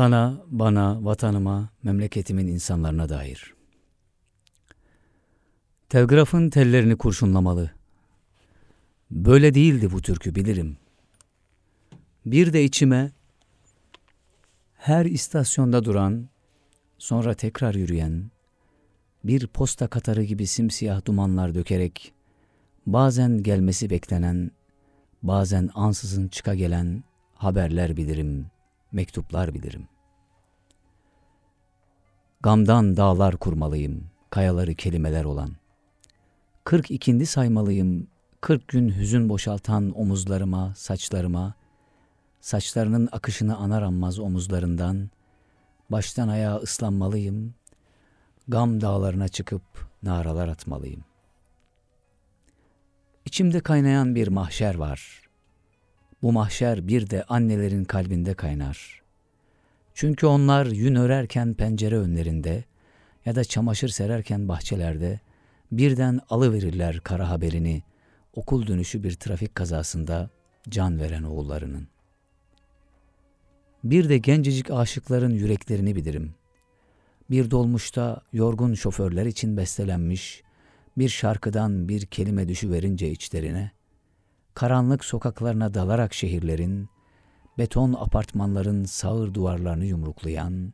Sana, bana, vatanıma, memleketimin insanlarına dair. Telgrafın tellerini kurşunlamalı. Böyle değildi bu türkü bilirim. Bir de içime her istasyonda duran, sonra tekrar yürüyen, bir posta katarı gibi simsiyah dumanlar dökerek, bazen gelmesi beklenen, bazen ansızın çıka gelen haberler bilirim.'' Mektuplar bilirim. Gamdan dağlar kurmalıyım, kayaları kelimeler olan. Kırk ikindi saymalıyım, kırk gün hüzün boşaltan omuzlarıma, saçlarıma, saçlarının akışını anar anmaz omuzlarından, baştan ayağa ıslanmalıyım, gam dağlarına çıkıp naralar atmalıyım. İçimde kaynayan bir mahşer var. Bu mahşer bir de annelerin kalbinde kaynar. Çünkü onlar yün örerken pencere önlerinde ya da çamaşır sererken bahçelerde birden alıverirler kara haberini okul dönüşü bir trafik kazasında can veren oğullarının. Bir de gencecik aşıkların yüreklerini bilirim. Bir dolmuşta yorgun şoförler için bestelenmiş bir şarkıdan bir kelime düşüverince içlerine, karanlık sokaklarına dalarak şehirlerin, beton apartmanların sağır duvarlarını yumruklayan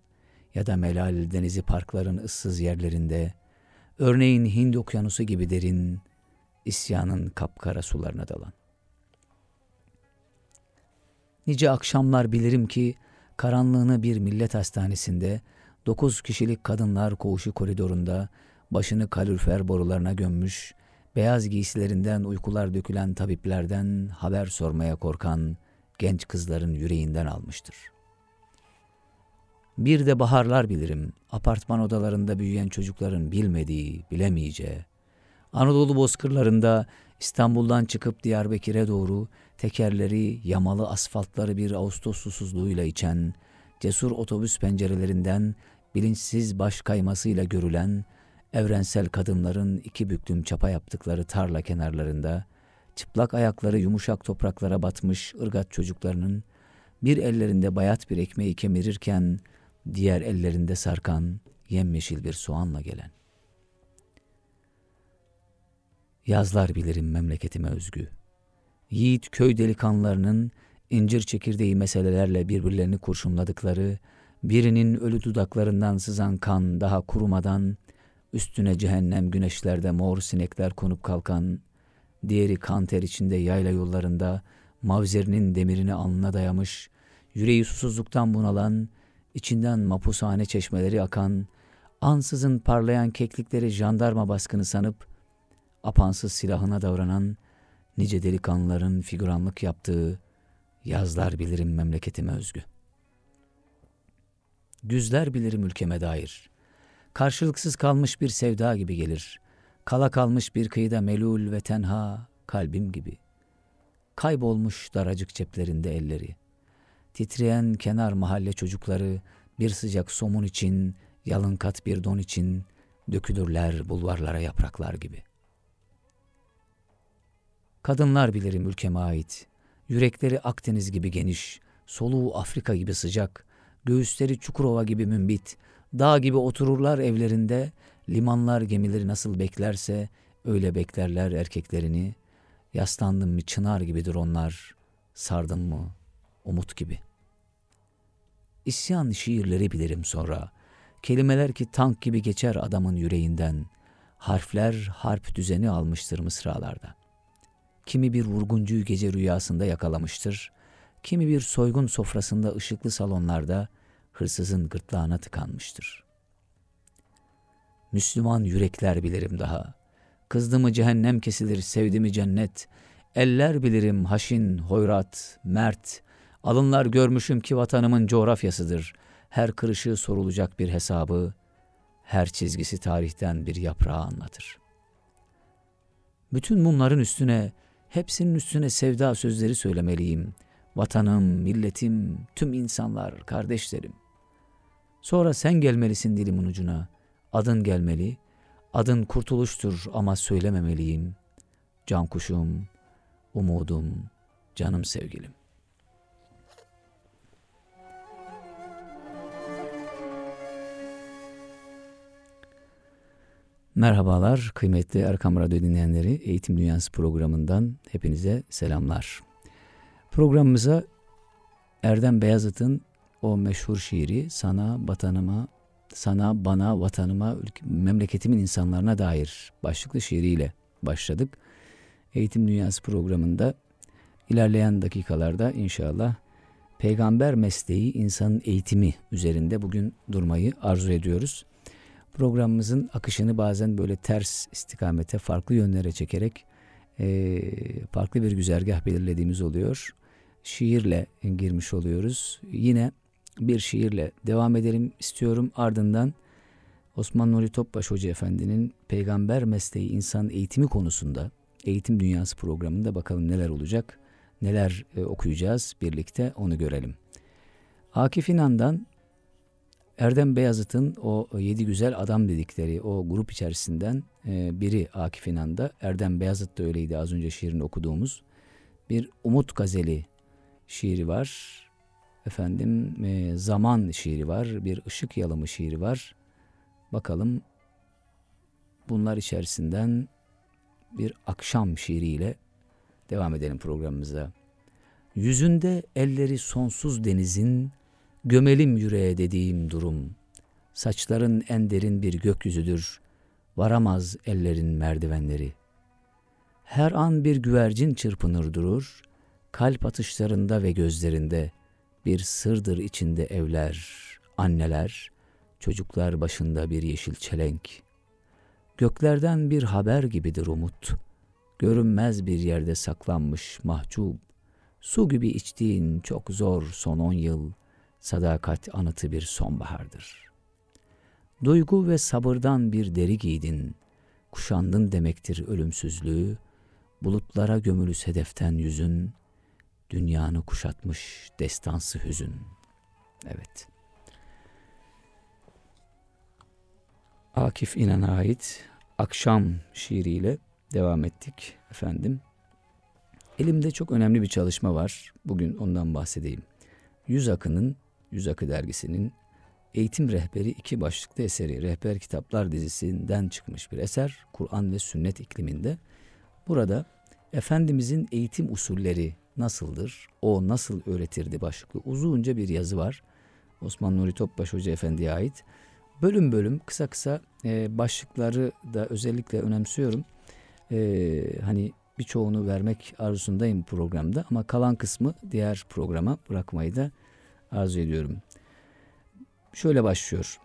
ya da Melal denizi parkların ıssız yerlerinde, örneğin Hind okyanusu gibi derin, isyanın kapkara sularına dalan. Nice akşamlar bilirim ki, karanlığını bir millet hastanesinde, dokuz kişilik kadınlar koğuşu koridorunda, başını kalorifer borularına gömmüş, beyaz giysilerinden uykular dökülen tabiplerden haber sormaya korkan genç kızların yüreğinden almıştır. Bir de baharlar bilirim, apartman odalarında büyüyen çocukların bilmediği, bilemeyeceği, Anadolu bozkırlarında İstanbul'dan çıkıp Diyarbakır'a doğru tekerleri, yamalı asfaltları bir Ağustos susuzluğuyla içen, cesur otobüs pencerelerinden bilinçsiz baş kaymasıyla görülen evrensel kadınların iki büklüm çapa yaptıkları tarla kenarlarında, çıplak ayakları yumuşak topraklara batmış ırgat çocuklarının, bir ellerinde bayat bir ekmeği kemirirken, diğer ellerinde sarkan yemyeşil bir soğanla gelen. Yazlar bilirim memleketime özgü. Yiğit köy delikanlarının incir çekirdeği meselelerle birbirlerini kurşunladıkları, birinin ölü dudaklarından sızan kan daha kurumadan Üstüne cehennem güneşlerde mor sinekler konup kalkan, diğeri kan ter içinde yayla yollarında mavzerinin demirini alnına dayamış, yüreği susuzluktan bunalan, içinden mapushane çeşmeleri akan, ansızın parlayan keklikleri jandarma baskını sanıp, apansız silahına davranan, nice delikanlıların figüranlık yaptığı yazlar bilirim memleketime özgü. Güzler bilirim ülkeme dair karşılıksız kalmış bir sevda gibi gelir. Kala kalmış bir kıyıda melul ve tenha kalbim gibi. Kaybolmuş daracık ceplerinde elleri. Titreyen kenar mahalle çocukları bir sıcak somun için, yalın kat bir don için dökülürler bulvarlara yapraklar gibi. Kadınlar bilirim ülkeme ait. Yürekleri Akdeniz gibi geniş, soluğu Afrika gibi sıcak, göğüsleri Çukurova gibi mümbit, Dağ gibi otururlar evlerinde, limanlar gemileri nasıl beklerse öyle beklerler erkeklerini. Yaslandım mı çınar gibidir onlar, sardım mı umut gibi. İsyan şiirleri bilirim sonra. Kelimeler ki tank gibi geçer adamın yüreğinden. Harfler harp düzeni almıştır mısralarda. Kimi bir vurguncuyu gece rüyasında yakalamıştır. Kimi bir soygun sofrasında ışıklı salonlarda hırsızın gırtlağına tıkanmıştır. Müslüman yürekler bilirim daha. Kızdı mı cehennem kesilir, sevdi mi cennet. Eller bilirim haşin, hoyrat, mert. Alınlar görmüşüm ki vatanımın coğrafyasıdır. Her kırışı sorulacak bir hesabı, her çizgisi tarihten bir yaprağı anlatır. Bütün mumların üstüne, hepsinin üstüne sevda sözleri söylemeliyim. Vatanım, milletim, tüm insanlar, kardeşlerim. Sonra sen gelmelisin dilimin ucuna. Adın gelmeli, adın kurtuluştur ama söylememeliyim. Can kuşum, umudum, canım sevgilim. Merhabalar kıymetli Erkam Radyo dinleyenleri. Eğitim Dünyası programından hepinize selamlar. Programımıza Erdem Beyazıt'ın o meşhur şiiri sana, vatanıma, sana, bana, vatanıma, memleketimin insanlarına dair başlıklı şiiriyle başladık. Eğitim Dünyası programında ilerleyen dakikalarda inşallah peygamber mesleği insanın eğitimi üzerinde bugün durmayı arzu ediyoruz. Programımızın akışını bazen böyle ters istikamete, farklı yönlere çekerek e, farklı bir güzergah belirlediğimiz oluyor. Şiirle girmiş oluyoruz. Yine bir şiirle devam edelim istiyorum. Ardından Osman Nuri Topbaş Hoca Efendi'nin Peygamber Mesleği İnsan Eğitimi konusunda Eğitim Dünyası programında bakalım neler olacak, neler e, okuyacağız birlikte onu görelim. Akif İnan'dan Erdem Beyazıt'ın o yedi güzel adam dedikleri o grup içerisinden e, biri Akif İnan'da. Erdem Beyazıt da öyleydi az önce şiirini okuduğumuz. Bir Umut Gazeli şiiri var. Efendim e, Zaman şiiri var. Bir Işık Yalımı şiiri var. Bakalım bunlar içerisinden bir akşam şiiriyle devam edelim programımıza. Yüzünde elleri sonsuz denizin Gömelim yüreğe dediğim durum. Saçların en derin bir gökyüzüdür. Varamaz ellerin merdivenleri. Her an bir güvercin çırpınır durur. Kalp atışlarında ve gözlerinde bir sırdır içinde evler, anneler, çocuklar başında bir yeşil çelenk. Göklerden bir haber gibidir umut. Görünmez bir yerde saklanmış mahcup. Su gibi içtiğin çok zor son on yıl.'' sadakat anıtı bir sonbahardır. Duygu ve sabırdan bir deri giydin, kuşandın demektir ölümsüzlüğü, bulutlara gömülü sedeften yüzün, dünyanı kuşatmış destansı hüzün. Evet. Akif İnan'a ait Akşam şiiriyle devam ettik efendim. Elimde çok önemli bir çalışma var. Bugün ondan bahsedeyim. Yüz Akın'ın Yüz Akı dergisinin Eğitim Rehberi iki başlıklı eseri Rehber Kitaplar dizisinden çıkmış bir eser Kur'an ve sünnet ikliminde. Burada Efendimizin eğitim usulleri nasıldır, o nasıl öğretirdi başlıklı uzunca bir yazı var. Osman Nuri Topbaş Hoca Efendi'ye ait. Bölüm bölüm kısa kısa e, başlıkları da özellikle önemsiyorum. E, hani birçoğunu vermek arzusundayım programda ama kalan kısmı diğer programa bırakmayı da arzu ediyorum. Şöyle başlıyor.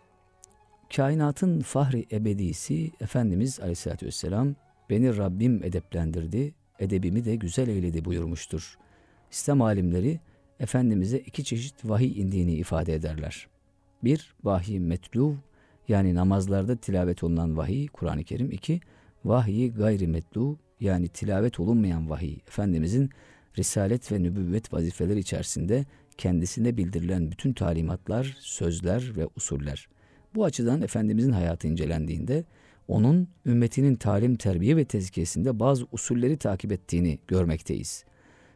Kainatın fahri ebedisi Efendimiz Aleyhisselatü Vesselam beni Rabbim edeplendirdi, edebimi de güzel eyledi buyurmuştur. İslam alimleri Efendimiz'e iki çeşit vahiy indiğini ifade ederler. Bir, vahiy metluv yani namazlarda tilavet olunan vahiy Kur'an-ı Kerim. İki, vahiy gayri metlu yani tilavet olunmayan vahiy Efendimizin risalet ve nübüvvet vazifeleri içerisinde kendisine bildirilen bütün talimatlar, sözler ve usuller. Bu açıdan Efendimizin hayatı incelendiğinde onun ümmetinin talim, terbiye ve tezkiyesinde bazı usulleri takip ettiğini görmekteyiz.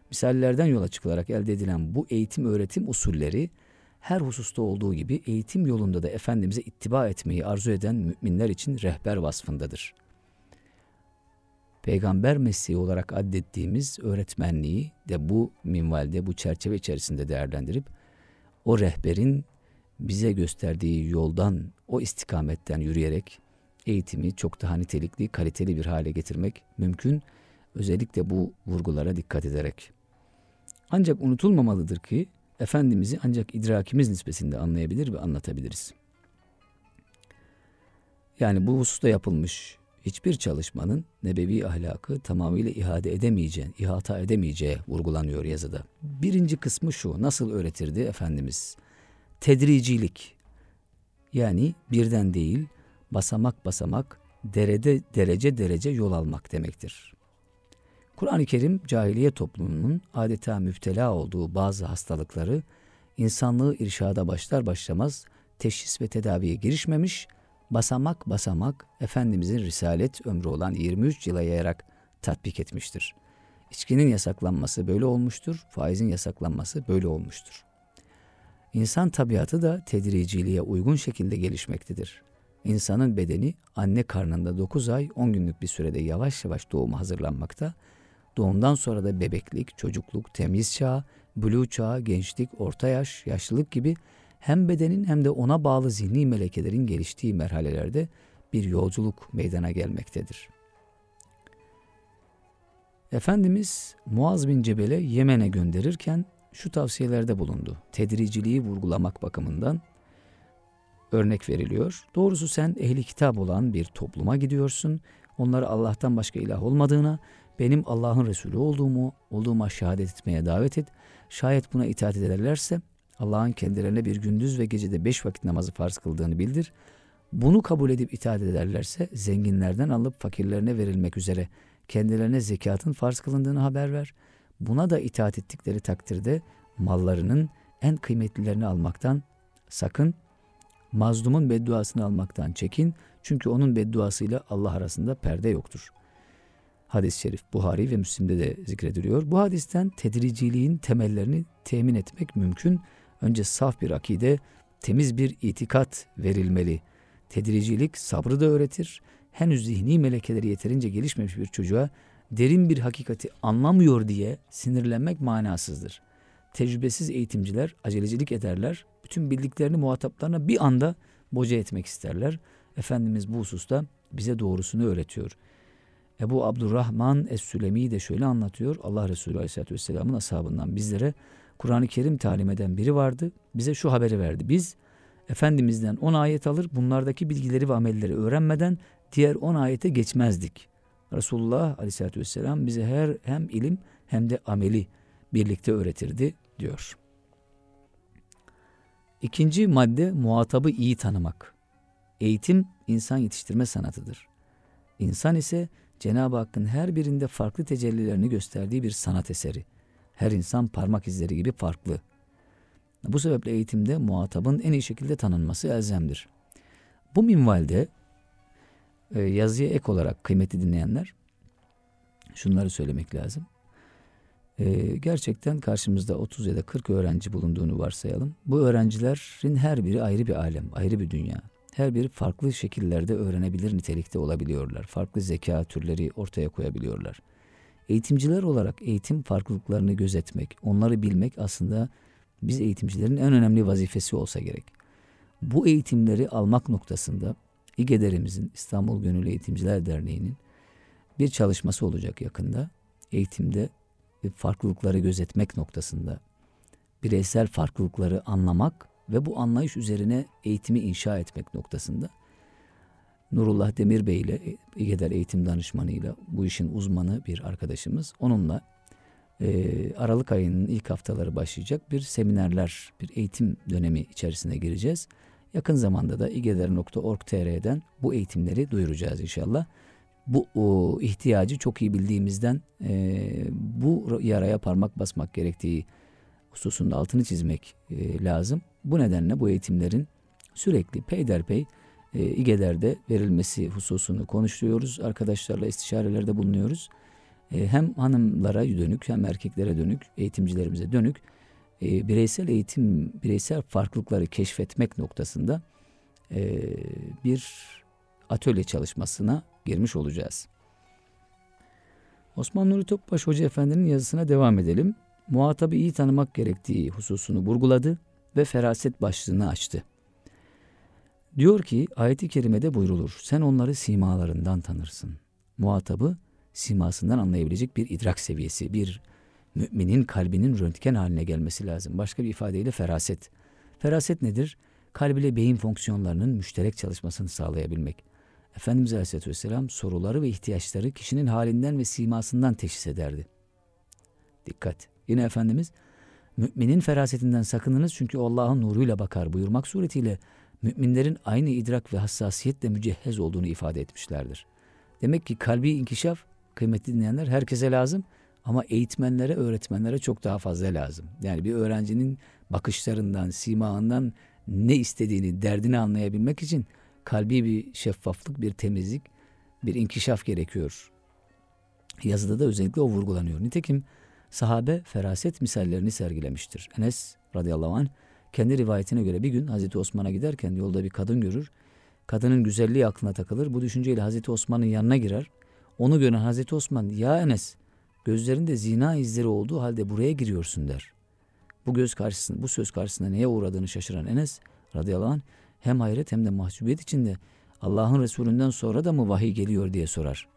Misallerden yola çıkılarak elde edilen bu eğitim öğretim usulleri her hususta olduğu gibi eğitim yolunda da Efendimiz'e ittiba etmeyi arzu eden müminler için rehber vasfındadır peygamber mesleği olarak addettiğimiz öğretmenliği de bu minvalde, bu çerçeve içerisinde değerlendirip o rehberin bize gösterdiği yoldan, o istikametten yürüyerek eğitimi çok daha nitelikli, kaliteli bir hale getirmek mümkün. Özellikle bu vurgulara dikkat ederek. Ancak unutulmamalıdır ki Efendimiz'i ancak idrakimiz nispesinde anlayabilir ve anlatabiliriz. Yani bu hususta yapılmış hiçbir çalışmanın nebevi ahlakı tamamıyla ihade edemeyeceği, ihata edemeyeceği vurgulanıyor yazıda. Birinci kısmı şu, nasıl öğretirdi Efendimiz? Tedricilik, yani birden değil, basamak basamak, derede derece derece yol almak demektir. Kur'an-ı Kerim cahiliye toplumunun adeta müptela olduğu bazı hastalıkları insanlığı irşada başlar başlamaz teşhis ve tedaviye girişmemiş, basamak basamak Efendimizin risalet ömrü olan 23 yıla yayarak tatbik etmiştir. İçkinin yasaklanması böyle olmuştur, faizin yasaklanması böyle olmuştur. İnsan tabiatı da tedriciliğe uygun şekilde gelişmektedir. İnsanın bedeni anne karnında 9 ay 10 günlük bir sürede yavaş yavaş doğuma hazırlanmakta, doğumdan sonra da bebeklik, çocukluk, temiz çağ, blue çağ, gençlik, orta yaş, yaşlılık gibi hem bedenin hem de ona bağlı zihni melekelerin geliştiği merhalelerde bir yolculuk meydana gelmektedir. Efendimiz Muaz bin Cebel'e Yemen'e gönderirken şu tavsiyelerde bulundu. Tedriciliği vurgulamak bakımından örnek veriliyor. Doğrusu sen ehli kitap olan bir topluma gidiyorsun. Onları Allah'tan başka ilah olmadığına, benim Allah'ın Resulü olduğumu, olduğuma şehadet etmeye davet et. Şayet buna itaat ederlerse Allah'ın kendilerine bir gündüz ve gecede beş vakit namazı farz kıldığını bildir. Bunu kabul edip itaat ederlerse zenginlerden alıp fakirlerine verilmek üzere kendilerine zekatın farz kılındığını haber ver. Buna da itaat ettikleri takdirde mallarının en kıymetlilerini almaktan sakın. Mazlumun bedduasını almaktan çekin. Çünkü onun bedduasıyla Allah arasında perde yoktur. Hadis-i şerif Buhari ve Müslim'de de zikrediliyor. Bu hadisten tedriciliğin temellerini temin etmek mümkün. Önce saf bir akide, temiz bir itikat verilmeli. Tedricilik sabrı da öğretir. Henüz zihni melekeleri yeterince gelişmemiş bir çocuğa derin bir hakikati anlamıyor diye sinirlenmek manasızdır. Tecrübesiz eğitimciler acelecilik ederler. Bütün bildiklerini muhataplarına bir anda boca etmek isterler. Efendimiz bu hususta bize doğrusunu öğretiyor. Ebu Abdurrahman Es-Sülemi de şöyle anlatıyor. Allah Resulü Aleyhisselatü Vesselam'ın ashabından bizlere Kur'an-ı Kerim talim eden biri vardı. Bize şu haberi verdi. Biz Efendimiz'den 10 ayet alır bunlardaki bilgileri ve amelleri öğrenmeden diğer 10 ayete geçmezdik. Resulullah Aleyhisselatü Vesselam bize her hem ilim hem de ameli birlikte öğretirdi diyor. İkinci madde muhatabı iyi tanımak. Eğitim insan yetiştirme sanatıdır. İnsan ise Cenab-ı Hakk'ın her birinde farklı tecellilerini gösterdiği bir sanat eseri. Her insan parmak izleri gibi farklı. Bu sebeple eğitimde muhatabın en iyi şekilde tanınması elzemdir. Bu minvalde e, yazıya ek olarak kıymetli dinleyenler şunları söylemek lazım. E, gerçekten karşımızda 30 ya da 40 öğrenci bulunduğunu varsayalım. Bu öğrencilerin her biri ayrı bir alem, ayrı bir dünya. Her biri farklı şekillerde öğrenebilir nitelikte olabiliyorlar. Farklı zeka türleri ortaya koyabiliyorlar. Eğitimciler olarak eğitim farklılıklarını gözetmek, onları bilmek aslında biz eğitimcilerin en önemli vazifesi olsa gerek. Bu eğitimleri almak noktasında İGEDER'imizin İstanbul Gönüllü Eğitimciler Derneği'nin bir çalışması olacak yakında. Eğitimde farklılıkları gözetmek noktasında bireysel farklılıkları anlamak ve bu anlayış üzerine eğitimi inşa etmek noktasında Nurullah Demir Bey ile İGEDER eğitim danışmanıyla bu işin uzmanı bir arkadaşımız. Onunla e, Aralık ayının ilk haftaları başlayacak bir seminerler, bir eğitim dönemi içerisine gireceğiz. Yakın zamanda da igeder.org.tr'den bu eğitimleri duyuracağız inşallah. Bu ihtiyacı çok iyi bildiğimizden e, bu yaraya parmak basmak gerektiği hususunda altını çizmek e, lazım. Bu nedenle bu eğitimlerin sürekli peyderpey e, İGEDER'de verilmesi hususunu konuşuyoruz. Arkadaşlarla istişarelerde bulunuyoruz. E, hem hanımlara dönük hem erkeklere dönük, eğitimcilerimize dönük bireysel eğitim, bireysel farklılıkları keşfetmek noktasında bir atölye çalışmasına girmiş olacağız. Osman Nuri Topbaş Hoca Efendi'nin yazısına devam edelim. Muhatabı iyi tanımak gerektiği hususunu vurguladı ve feraset başlığını açtı. Diyor ki ayeti kerimede buyrulur. Sen onları simalarından tanırsın. Muhatabı simasından anlayabilecek bir idrak seviyesi, bir Müminin kalbinin röntgen haline gelmesi lazım. Başka bir ifadeyle feraset. Feraset nedir? Kalb ile beyin fonksiyonlarının müşterek çalışmasını sağlayabilmek. Efendimiz Aleyhisselatü Vesselam soruları ve ihtiyaçları kişinin halinden ve simasından teşhis ederdi. Dikkat! Yine Efendimiz, müminin ferasetinden sakınınız çünkü Allah'ın nuruyla bakar buyurmak suretiyle müminlerin aynı idrak ve hassasiyetle mücehhez olduğunu ifade etmişlerdir. Demek ki kalbi inkişaf, kıymetli dinleyenler herkese lazım ama eğitmenlere, öğretmenlere çok daha fazla lazım. Yani bir öğrencinin bakışlarından, simağından ne istediğini, derdini anlayabilmek için kalbi bir şeffaflık, bir temizlik, bir inkişaf gerekiyor. Yazıda da özellikle o vurgulanıyor. Nitekim sahabe feraset misallerini sergilemiştir. Enes radıyallahu anh kendi rivayetine göre bir gün Hazreti Osman'a giderken yolda bir kadın görür. Kadının güzelliği aklına takılır. Bu düşünceyle Hazreti Osman'ın yanına girer. Onu gören Hazreti Osman ya Enes gözlerinde zina izleri olduğu halde buraya giriyorsun der. Bu göz karşısında, bu söz karşısında neye uğradığını şaşıran Enes radıyallahu anh hem hayret hem de mahcubiyet içinde Allah'ın Resulünden sonra da mı vahiy geliyor diye sorar.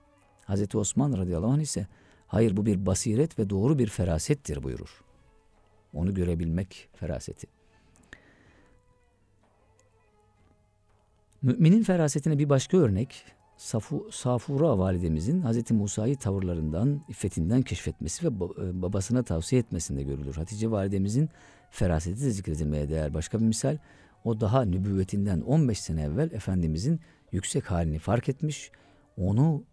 Hazreti Osman radıyallahu anh ise hayır bu bir basiret ve doğru bir ferasettir buyurur. Onu görebilmek feraseti. Müminin ferasetine bir başka örnek Safu, Safura validemizin Hz. Musa'yı tavırlarından, iffetinden keşfetmesi ve e, babasına tavsiye etmesinde görülür. Hatice validemizin feraseti de zikredilmeye değer. Başka bir misal o daha nübüvvetinden 15 sene evvel Efendimizin yüksek halini fark etmiş, onu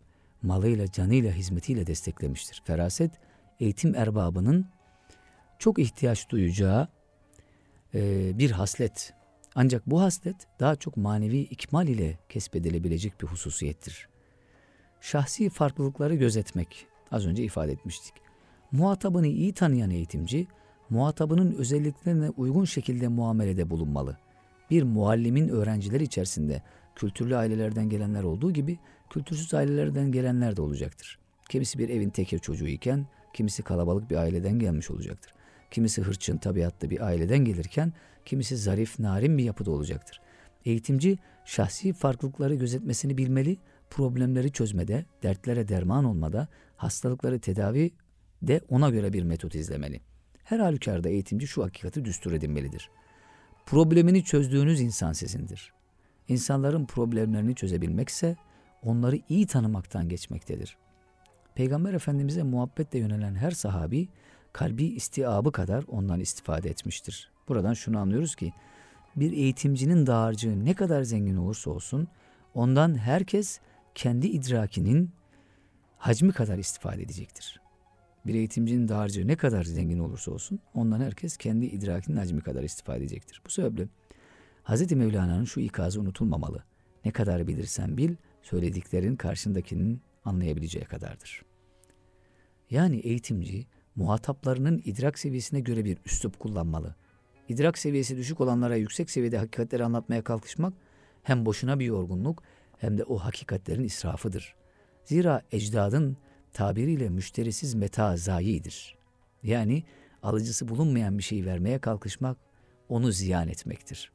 malıyla, canıyla, hizmetiyle desteklemiştir. Feraset, eğitim erbabının çok ihtiyaç duyacağı e, bir haslet. Ancak bu haslet daha çok manevi ikmal ile kesbedilebilecek bir hususiyettir. Şahsi farklılıkları gözetmek, az önce ifade etmiştik. Muhatabını iyi tanıyan eğitimci, muhatabının özelliklerine uygun şekilde muamelede bulunmalı. Bir muallimin öğrenciler içerisinde kültürlü ailelerden gelenler olduğu gibi kültürsüz ailelerden gelenler de olacaktır. Kimisi bir evin tekir çocuğu iken kimisi kalabalık bir aileden gelmiş olacaktır. Kimisi hırçın tabiatlı bir aileden gelirken kimisi zarif, narin bir yapıda olacaktır. Eğitimci şahsi farklılıkları gözetmesini bilmeli, problemleri çözmede, dertlere derman olmada, hastalıkları tedavi de ona göre bir metot izlemeli. Her halükarda eğitimci şu hakikati düstur edinmelidir. Problemini çözdüğünüz insan sizindir. İnsanların problemlerini çözebilmekse onları iyi tanımaktan geçmektedir. Peygamber Efendimiz'e muhabbetle yönelen her sahabi kalbi istiabı kadar ondan istifade etmiştir. Buradan şunu anlıyoruz ki bir eğitimcinin dağarcığı ne kadar zengin olursa olsun ondan herkes kendi idrakinin hacmi kadar istifade edecektir. Bir eğitimcinin dağarcığı ne kadar zengin olursa olsun ondan herkes kendi idrakinin hacmi kadar istifade edecektir. Bu sebeple Hz. Mevlana'nın şu ikazı unutulmamalı. Ne kadar bilirsen bil, söylediklerin karşındakinin anlayabileceği kadardır. Yani eğitimci muhataplarının idrak seviyesine göre bir üslup kullanmalı. İdrak seviyesi düşük olanlara yüksek seviyede hakikatleri anlatmaya kalkışmak hem boşuna bir yorgunluk hem de o hakikatlerin israfıdır. Zira ecdadın tabiriyle müşterisiz meta zayidir. Yani alıcısı bulunmayan bir şeyi vermeye kalkışmak onu ziyan etmektir.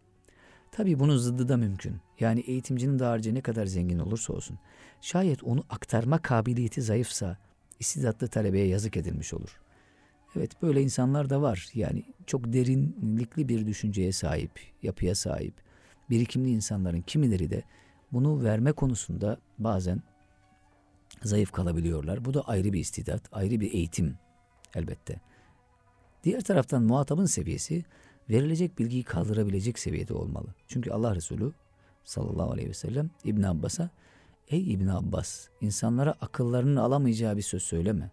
Tabii bunun zıddı da mümkün. Yani eğitimcinin dağarcığı ne kadar zengin olursa olsun. Şayet onu aktarma kabiliyeti zayıfsa istidatlı talebeye yazık edilmiş olur. Evet böyle insanlar da var. Yani çok derinlikli bir düşünceye sahip, yapıya sahip, birikimli insanların kimileri de bunu verme konusunda bazen zayıf kalabiliyorlar. Bu da ayrı bir istidat, ayrı bir eğitim elbette. Diğer taraftan muhatabın seviyesi verilecek bilgiyi kaldırabilecek seviyede olmalı. Çünkü Allah Resulü sallallahu aleyhi ve sellem İbn Abbas'a Ey İbn Abbas insanlara akıllarının alamayacağı bir söz söyleme.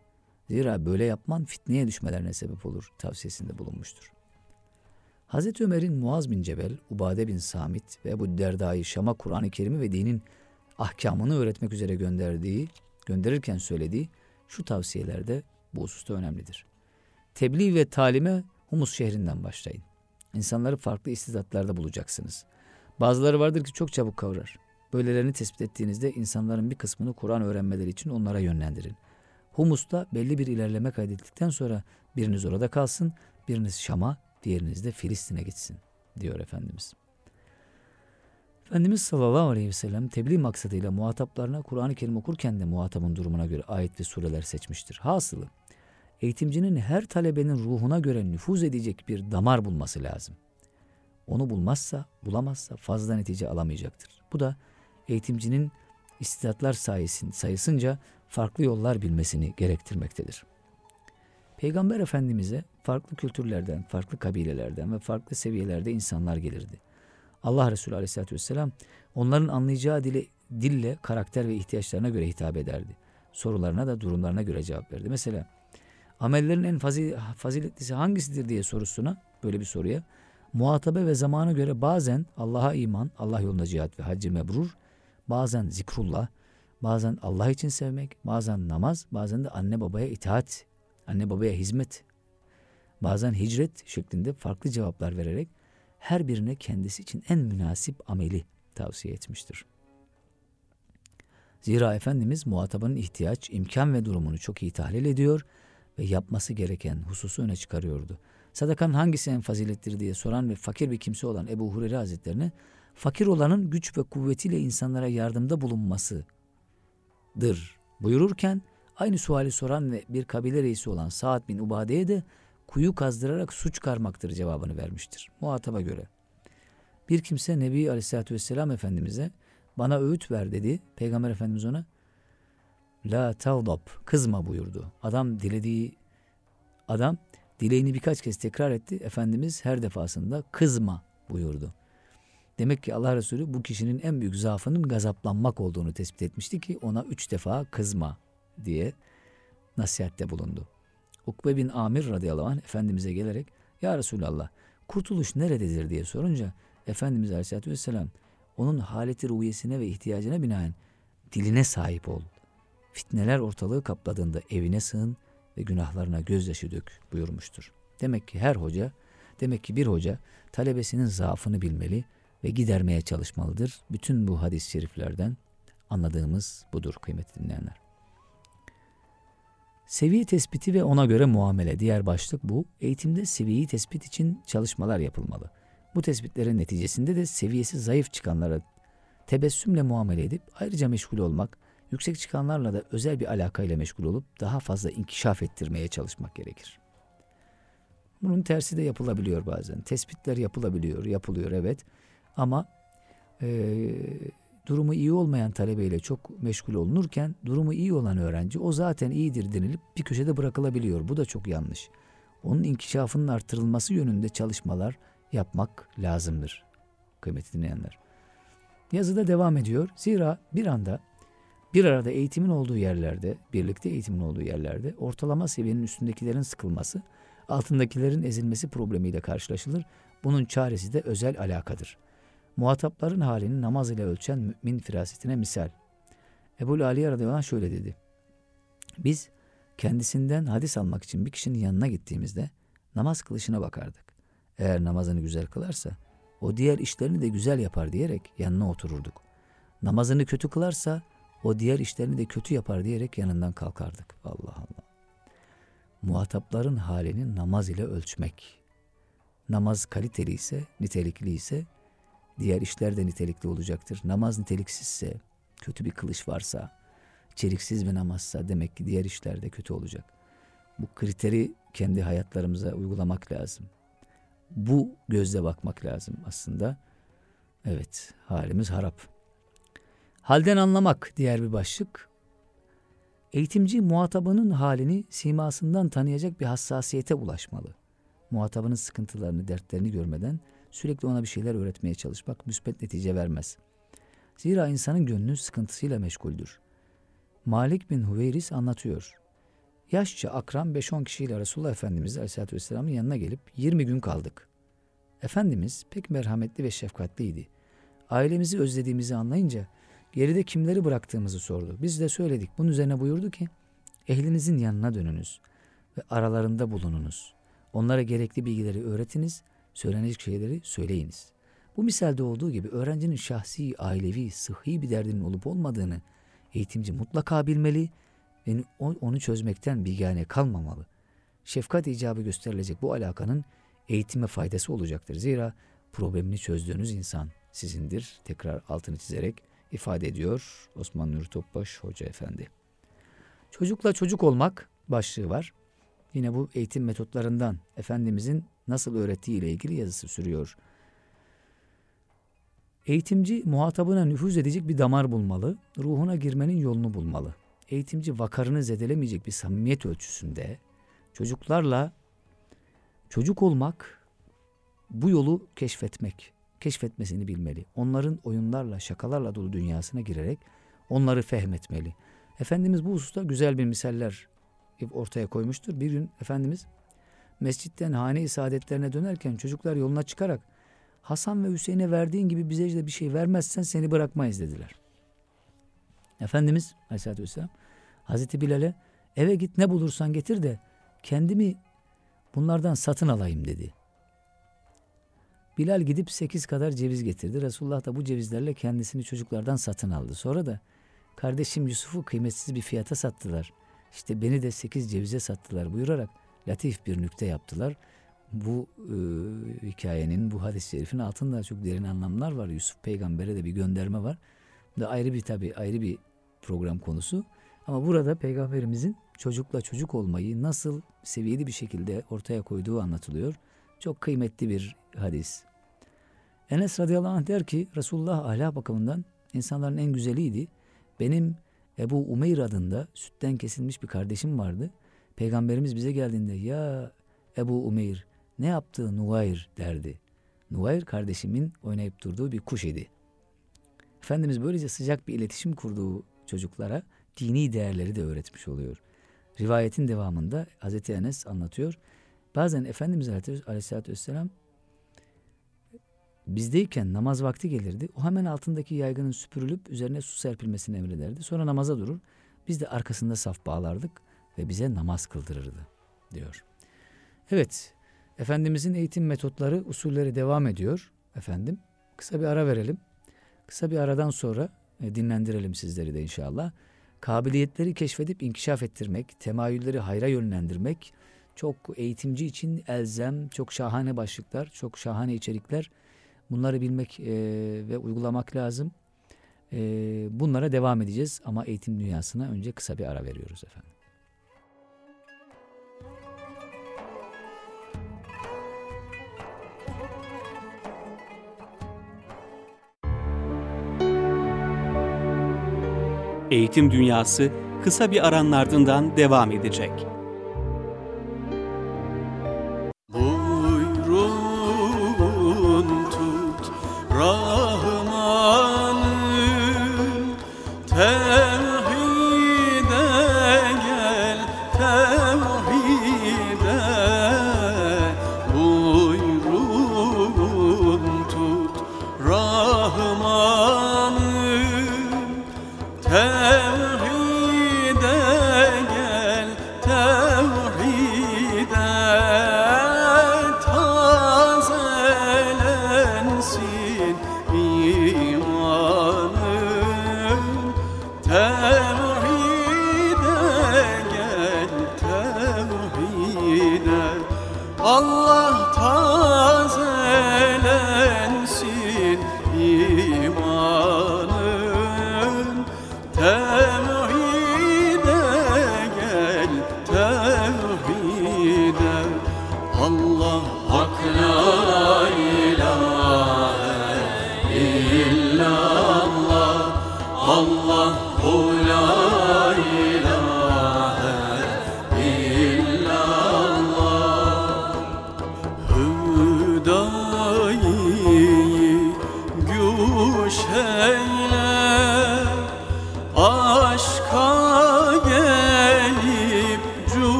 Zira böyle yapman fitneye düşmelerine sebep olur tavsiyesinde bulunmuştur. Hazreti Ömer'in Muaz bin Cebel, Ubade bin Samit ve bu Derda'yı Şam'a Kur'an-ı Kerim'i ve dinin ahkamını öğretmek üzere gönderdiği, gönderirken söylediği şu tavsiyelerde bu hususta önemlidir. Tebliğ ve talime Humus şehrinden başlayın. İnsanları farklı istidatlarda bulacaksınız. Bazıları vardır ki çok çabuk kavrar. Böylelerini tespit ettiğinizde insanların bir kısmını Kur'an öğrenmeleri için onlara yönlendirin. Humus'ta belli bir ilerleme kaydettikten sonra biriniz orada kalsın, biriniz Şam'a, diğeriniz de Filistin'e gitsin diyor Efendimiz. Efendimiz sallallahu aleyhi ve sellem tebliğ maksadıyla muhataplarına Kur'an-ı Kerim okurken de muhatabın durumuna göre ayet ve sureler seçmiştir. Hasılı eğitimcinin her talebenin ruhuna göre nüfuz edecek bir damar bulması lazım. Onu bulmazsa, bulamazsa fazla netice alamayacaktır. Bu da eğitimcinin istidatlar sayesinde, sayısınca farklı yollar bilmesini gerektirmektedir. Peygamber Efendimiz'e farklı kültürlerden, farklı kabilelerden ve farklı seviyelerde insanlar gelirdi. Allah Resulü Aleyhisselatü Vesselam onların anlayacağı dili, dille karakter ve ihtiyaçlarına göre hitap ederdi. Sorularına da durumlarına göre cevap verdi. Mesela amellerin en faziletlisi hangisidir diye sorusuna böyle bir soruya muhatabe ve zamana göre bazen Allah'a iman, Allah yolunda cihat ve haccı mebrur, bazen zikrullah, bazen Allah için sevmek, bazen namaz, bazen de anne babaya itaat, anne babaya hizmet, bazen hicret şeklinde farklı cevaplar vererek her birine kendisi için en münasip ameli tavsiye etmiştir. Zira Efendimiz muhatabının ihtiyaç, imkan ve durumunu çok iyi tahlil ediyor ve yapması gereken hususu öne çıkarıyordu. Sadakanın hangisi en fazilettir diye soran ve fakir bir kimse olan Ebu Hureyre Hazretlerine fakir olanın güç ve kuvvetiyle insanlara yardımda bulunmasıdır buyururken aynı suali soran ve bir kabile reisi olan Sa'd bin Ubade'ye de kuyu kazdırarak su çıkarmaktır cevabını vermiştir. Muhataba göre. Bir kimse Nebi Aleyhisselatü Vesselam Efendimiz'e bana öğüt ver dedi. Peygamber Efendimiz ona La tavdab kızma buyurdu. Adam dilediği adam dileğini birkaç kez tekrar etti. Efendimiz her defasında kızma buyurdu. Demek ki Allah Resulü bu kişinin en büyük zaafının gazaplanmak olduğunu tespit etmişti ki ona üç defa kızma diye nasihatte bulundu. Ukbe bin Amir radıyallahu anh Efendimiz'e gelerek Ya Resulallah kurtuluş nerededir diye sorunca Efendimiz aleyhissalatü vesselam onun haleti ruhiyesine ve ihtiyacına binaen diline sahip ol. Fitneler ortalığı kapladığında evine sığın ve günahlarına gözyaşı dök buyurmuştur. Demek ki her hoca, demek ki bir hoca talebesinin zaafını bilmeli ve gidermeye çalışmalıdır. Bütün bu hadis-i şeriflerden anladığımız budur kıymetli dinleyenler. Seviye tespiti ve ona göre muamele diğer başlık bu. Eğitimde seviyeyi tespit için çalışmalar yapılmalı. Bu tespitlerin neticesinde de seviyesi zayıf çıkanlara tebessümle muamele edip ayrıca meşgul olmak, yüksek çıkanlarla da özel bir alakayla meşgul olup daha fazla inkişaf ettirmeye çalışmak gerekir. Bunun tersi de yapılabiliyor bazen. Tespitler yapılabiliyor, yapılıyor evet. Ama e, durumu iyi olmayan talebeyle çok meşgul olunurken durumu iyi olan öğrenci o zaten iyidir denilip bir köşede bırakılabiliyor. Bu da çok yanlış. Onun inkişafının artırılması yönünde çalışmalar yapmak lazımdır kıymetli dinleyenler. Yazıda devam ediyor. Zira bir anda bir arada eğitimin olduğu yerlerde, birlikte eğitimin olduğu yerlerde ortalama seviyenin üstündekilerin sıkılması, altındakilerin ezilmesi problemiyle karşılaşılır. Bunun çaresi de özel alakadır. Muhatapların halini namaz ile ölçen mümin firasetine misal. Ebu Ali radıyallahu anh şöyle dedi. Biz kendisinden hadis almak için bir kişinin yanına gittiğimizde namaz kılışına bakardık. Eğer namazını güzel kılarsa o diğer işlerini de güzel yapar diyerek yanına otururduk. Namazını kötü kılarsa o diğer işlerini de kötü yapar diyerek yanından kalkardık. Allah Allah. Muhatapların halini namaz ile ölçmek. Namaz kaliteli ise, nitelikli ise diğer işler de nitelikli olacaktır. Namaz niteliksizse, kötü bir kılıç varsa, içeriksiz bir namazsa demek ki diğer işler de kötü olacak. Bu kriteri kendi hayatlarımıza uygulamak lazım. Bu gözle bakmak lazım aslında. Evet, halimiz harap. Halden anlamak diğer bir başlık. Eğitimci muhatabının halini simasından tanıyacak bir hassasiyete ulaşmalı. Muhatabının sıkıntılarını, dertlerini görmeden sürekli ona bir şeyler öğretmeye çalışmak müspet netice vermez. Zira insanın gönlü sıkıntısıyla meşguldür. Malik bin Hüveyris anlatıyor. Yaşça akran 5-10 kişiyle Resulullah Efendimiz Aleyhisselatü Vesselam'ın yanına gelip 20 gün kaldık. Efendimiz pek merhametli ve şefkatliydi. Ailemizi özlediğimizi anlayınca geride kimleri bıraktığımızı sordu. Biz de söyledik. Bunun üzerine buyurdu ki ehlinizin yanına dönünüz ve aralarında bulununuz. Onlara gerekli bilgileri öğretiniz, söylenecek şeyleri söyleyiniz. Bu misalde olduğu gibi öğrencinin şahsi, ailevi, sıhhi bir derdinin olup olmadığını eğitimci mutlaka bilmeli ve onu çözmekten bilgane kalmamalı. Şefkat icabı gösterilecek bu alakanın eğitime faydası olacaktır. Zira problemini çözdüğünüz insan sizindir. Tekrar altını çizerek ifade ediyor Osman Nuri Topbaş Hoca Efendi. Çocukla çocuk olmak başlığı var. yine bu eğitim metotlarından Efendimizin nasıl öğrettiği ile ilgili yazısı sürüyor. Eğitimci muhatabına nüfuz edecek bir damar bulmalı, ruhuna girmenin yolunu bulmalı. Eğitimci vakarını zedelemeyecek bir samimiyet ölçüsünde çocuklarla çocuk olmak, bu yolu keşfetmek, keşfetmesini bilmeli. Onların oyunlarla, şakalarla dolu dünyasına girerek onları fehmetmeli. Efendimiz bu hususta güzel bir misaller ortaya koymuştur. Bir gün Efendimiz mescitten hane-i saadetlerine dönerken çocuklar yoluna çıkarak Hasan ve Hüseyin'e verdiğin gibi bize de bir şey vermezsen seni bırakmayız dediler. Efendimiz Aleyhisselatü Vesselam Hazreti Bilal'e eve git ne bulursan getir de kendimi bunlardan satın alayım dedi. Bilal gidip sekiz kadar ceviz getirdi. Resulullah da bu cevizlerle kendisini çocuklardan satın aldı. Sonra da kardeşim Yusuf'u kıymetsiz bir fiyata sattılar. İşte beni de sekiz cevize sattılar buyurarak latif bir nükte yaptılar. Bu e, hikayenin, bu hadis-i şerifin altında çok derin anlamlar var. Yusuf peygambere de bir gönderme var. Bu da ayrı bir tabi ayrı bir program konusu. Ama burada peygamberimizin çocukla çocuk olmayı nasıl seviyeli bir şekilde ortaya koyduğu anlatılıyor. Çok kıymetli bir hadis. Enes radıyallahu anh der ki Resulullah ahlak bakımından insanların en güzeliydi. Benim Ebu Umeyr adında sütten kesilmiş bir kardeşim vardı. Peygamberimiz bize geldiğinde ya Ebu Umeyr ne yaptı Nuvayr derdi. Nuvayr kardeşimin oynayıp durduğu bir kuş idi. Efendimiz böylece sıcak bir iletişim kurduğu çocuklara dini değerleri de öğretmiş oluyor. Rivayetin devamında Hazreti Enes anlatıyor. Bazen Efendimiz Aleyhisselatü Vesselam bizdeyken namaz vakti gelirdi. O hemen altındaki yaygının süpürülüp üzerine su serpilmesini emrederdi. Sonra namaza durur. Biz de arkasında saf bağlardık ve bize namaz kıldırırdı diyor. Evet, Efendimizin eğitim metotları, usulleri devam ediyor efendim. Kısa bir ara verelim. Kısa bir aradan sonra e, dinlendirelim sizleri de inşallah. Kabiliyetleri keşfedip inkişaf ettirmek, temayülleri hayra yönlendirmek çok eğitimci için elzem, çok şahane başlıklar, çok şahane içerikler. Bunları bilmek e, ve uygulamak lazım. E, bunlara devam edeceğiz ama eğitim dünyasına önce kısa bir ara veriyoruz efendim. Eğitim Dünyası kısa bir aranın ardından devam edecek.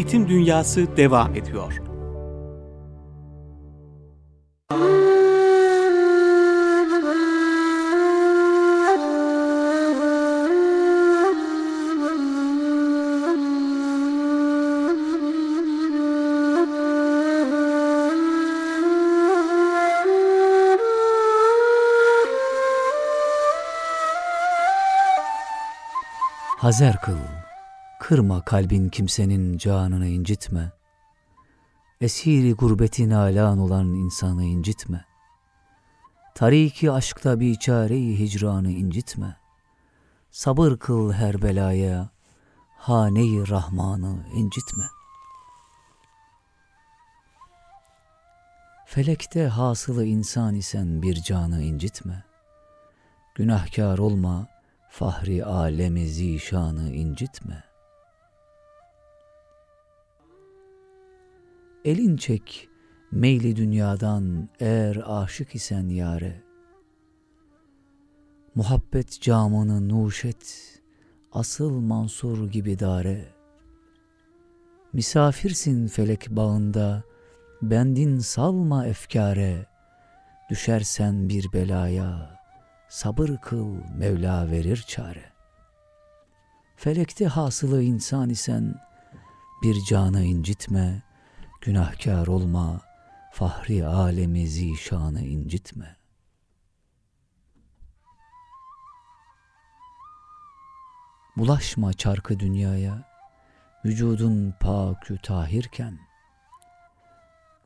Eğitim Dünyası devam ediyor. Hazer kıl, kırma kalbin kimsenin canını incitme. Esiri gurbetin alan olan insanı incitme. Tariki aşkta bir çareyi hicranı incitme. Sabır kıl her belaya, haneyi Rahman'ı incitme. Felekte hasılı insan isen bir canı incitme. Günahkar olma, fahri alemi zişanı incitme. Elin çek meyli dünyadan eğer aşık isen yare. Muhabbet camını nuş et, asıl Mansur gibi dare. Misafirsin felek bağında, bendin salma efkare. Düşersen bir belaya, sabır kıl Mevla verir çare. Felekte hasılı insan isen bir canı incitme, günahkar olma, fahri alemi zişanı incitme. Bulaşma çarkı dünyaya, vücudun pakü tahirken,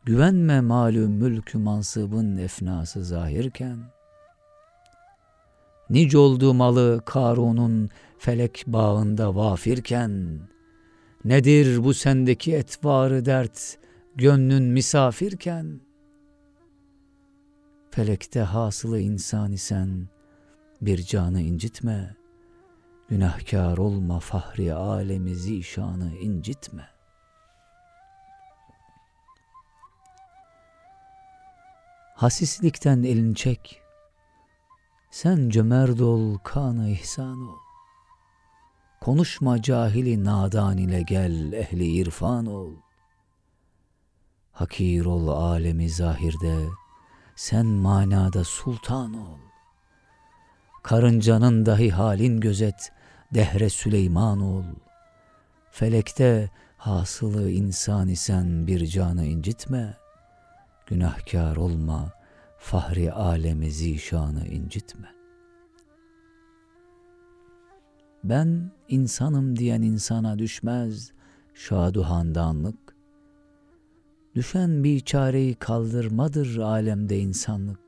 güvenme malum mülkü mansıbın efnası zahirken, Nice oldu malı Karun'un felek bağında vafirken, Nedir bu sendeki etvarı dert, gönlün misafirken? Felekte hasılı insan isen, bir canı incitme, Günahkar olma fahri alemi zişanı incitme. Hasislikten elini çek, sen cömert ol, kanı ihsan ol. Konuşma cahili nadan ile gel, ehli irfan ol. Hakir ol alemi zahirde, sen manada sultan ol. Karıncanın dahi halin gözet, dehre Süleyman ol. Felekte hasılı insan isen bir canı incitme. Günahkar olma, fahri alemi zişanı incitme. Ben insanım diyen insana düşmez şaduhandanlık. Düşen bir çareyi kaldırmadır alemde insanlık.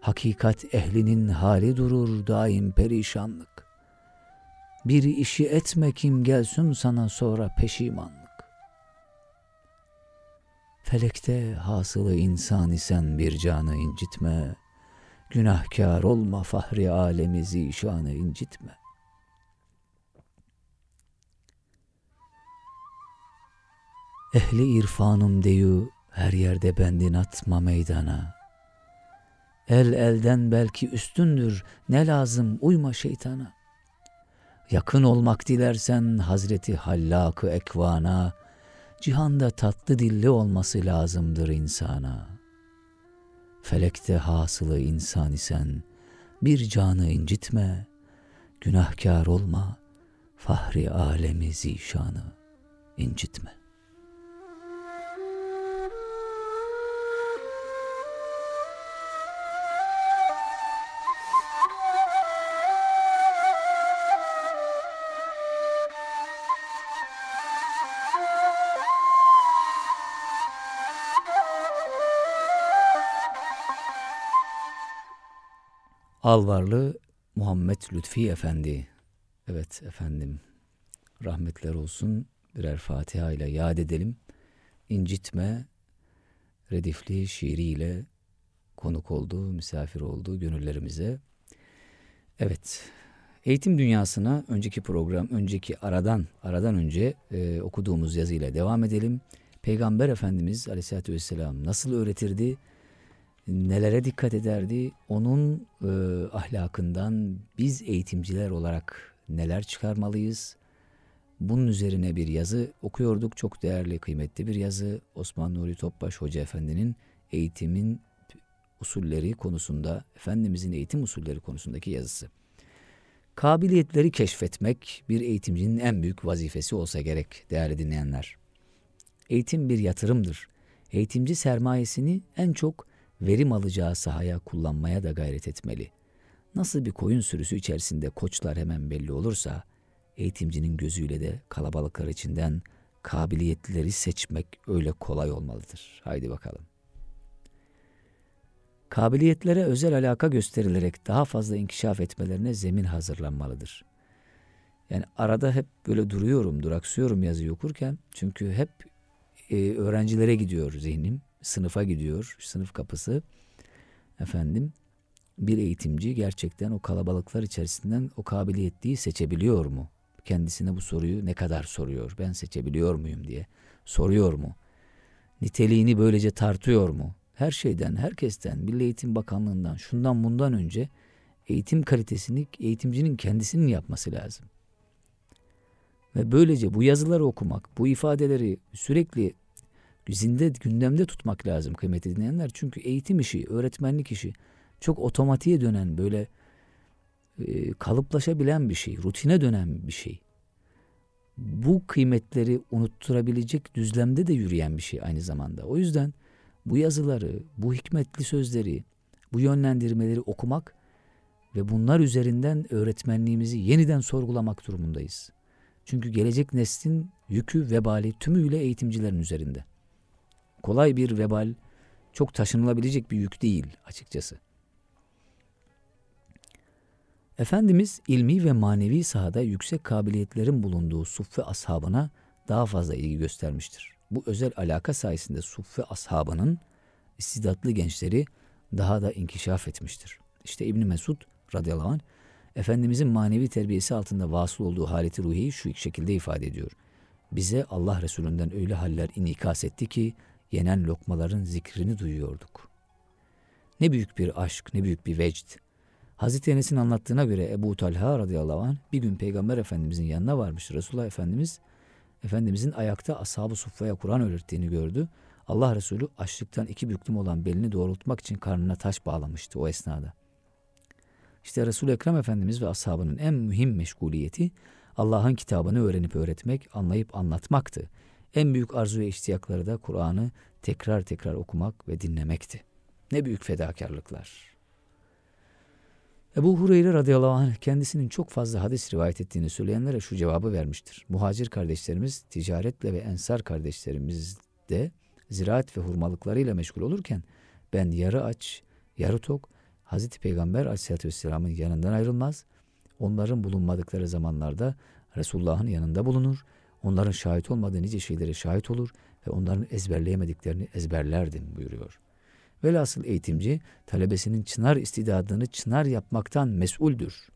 Hakikat ehlinin hali durur daim perişanlık. Bir işi etme kim gelsin sana sonra peşimanlık. Felekte hasılı insan isen bir canı incitme. Günahkar olma fahri alemi zişanı incitme. Ehli irfanım deyu her yerde bendin atma meydana. El elden belki üstündür ne lazım uyma şeytana. Yakın olmak dilersen Hazreti Hallak-ı Ekvana, cihanda tatlı dilli olması lazımdır insana. Felekte hasılı insan isen bir canı incitme, günahkar olma, fahri alemi zişanı incitme. Alvarlı Muhammed Lütfi Efendi. Evet efendim. rahmetler olsun. Birer Fatiha ile yad edelim. İncitme redifli şiiriyle konuk oldu, misafir oldu gönüllerimize. Evet, eğitim dünyasına önceki program, önceki aradan, aradan önce e, okuduğumuz yazıyla devam edelim. Peygamber Efendimiz Aleyhisselatü Vesselam nasıl öğretirdi, nelere dikkat ederdi, onun e, ahlakından biz eğitimciler olarak neler çıkarmalıyız? Bunun üzerine bir yazı okuyorduk. Çok değerli, kıymetli bir yazı. Osman Nuri Topbaş Hoca Efendi'nin eğitimin usulleri konusunda, Efendimizin eğitim usulleri konusundaki yazısı. Kabiliyetleri keşfetmek bir eğitimcinin en büyük vazifesi olsa gerek değerli dinleyenler. Eğitim bir yatırımdır. Eğitimci sermayesini en çok verim alacağı sahaya kullanmaya da gayret etmeli. Nasıl bir koyun sürüsü içerisinde koçlar hemen belli olursa, eğitimcinin gözüyle de kalabalıklar içinden kabiliyetlileri seçmek öyle kolay olmalıdır. Haydi bakalım. Kabiliyetlere özel alaka gösterilerek daha fazla inkişaf etmelerine zemin hazırlanmalıdır. Yani arada hep böyle duruyorum, duraksıyorum yazıyı okurken. Çünkü hep e, öğrencilere gidiyor zihnim, sınıfa gidiyor, sınıf kapısı. Efendim, bir eğitimci gerçekten o kalabalıklar içerisinden o kabiliyetliyi seçebiliyor mu? Kendisine bu soruyu ne kadar soruyor? Ben seçebiliyor muyum diye soruyor mu? Niteliğini böylece tartıyor mu? Her şeyden, herkesten, Milli Eğitim Bakanlığı'ndan, şundan bundan önce eğitim kalitesini eğitimcinin kendisinin yapması lazım. Ve böylece bu yazıları okumak, bu ifadeleri sürekli zinde, gündemde tutmak lazım kıymetli dinleyenler. Çünkü eğitim işi, öğretmenlik işi çok otomatiğe dönen böyle e, kalıplaşabilen bir şey, rutine dönen bir şey. Bu kıymetleri unutturabilecek düzlemde de yürüyen bir şey aynı zamanda. O yüzden bu yazıları, bu hikmetli sözleri, bu yönlendirmeleri okumak ve bunlar üzerinden öğretmenliğimizi yeniden sorgulamak durumundayız. Çünkü gelecek neslin yükü, vebali tümüyle eğitimcilerin üzerinde. Kolay bir vebal, çok taşınılabilecek bir yük değil açıkçası. Efendimiz ilmi ve manevi sahada yüksek kabiliyetlerin bulunduğu suffe ashabına daha fazla ilgi göstermiştir. Bu özel alaka sayesinde suffe ashabının istidatlı gençleri daha da inkişaf etmiştir. İşte İbn Mesud radıyallahu anh Efendimizin manevi terbiyesi altında vasıl olduğu haleti ruhiyi şu şekilde ifade ediyor. Bize Allah Resulü'nden öyle haller inikas etti ki yenen lokmaların zikrini duyuyorduk. Ne büyük bir aşk, ne büyük bir vecd. Hazreti Enes'in anlattığına göre Ebu Talha radıyallahu anh bir gün Peygamber Efendimizin yanına varmış. Resulullah Efendimiz, Efendimizin ayakta ashab-ı suffaya Kur'an öğrettiğini gördü. Allah Resulü açlıktan iki büklüm olan belini doğrultmak için karnına taş bağlamıştı o esnada. İşte Resul-i Ekrem Efendimiz ve ashabının en mühim meşguliyeti Allah'ın kitabını öğrenip öğretmek, anlayıp anlatmaktı. En büyük arzu ve iştiyakları da Kur'an'ı tekrar tekrar okumak ve dinlemekti. Ne büyük fedakarlıklar. Ebu Hureyre radıyallahu anh kendisinin çok fazla hadis rivayet ettiğini söyleyenlere şu cevabı vermiştir. Muhacir kardeşlerimiz ticaretle ve ensar kardeşlerimiz de ziraat ve hurmalıklarıyla meşgul olurken ben yarı aç, yarı tok Hazreti Peygamber aleyhissalatü vesselamın yanından ayrılmaz. Onların bulunmadıkları zamanlarda Resulullah'ın yanında bulunur. Onların şahit olmadığı nice şeylere şahit olur ve onların ezberleyemediklerini ezberlerdim buyuruyor. Velhasıl eğitimci talebesinin çınar istidadını çınar yapmaktan mesuldür.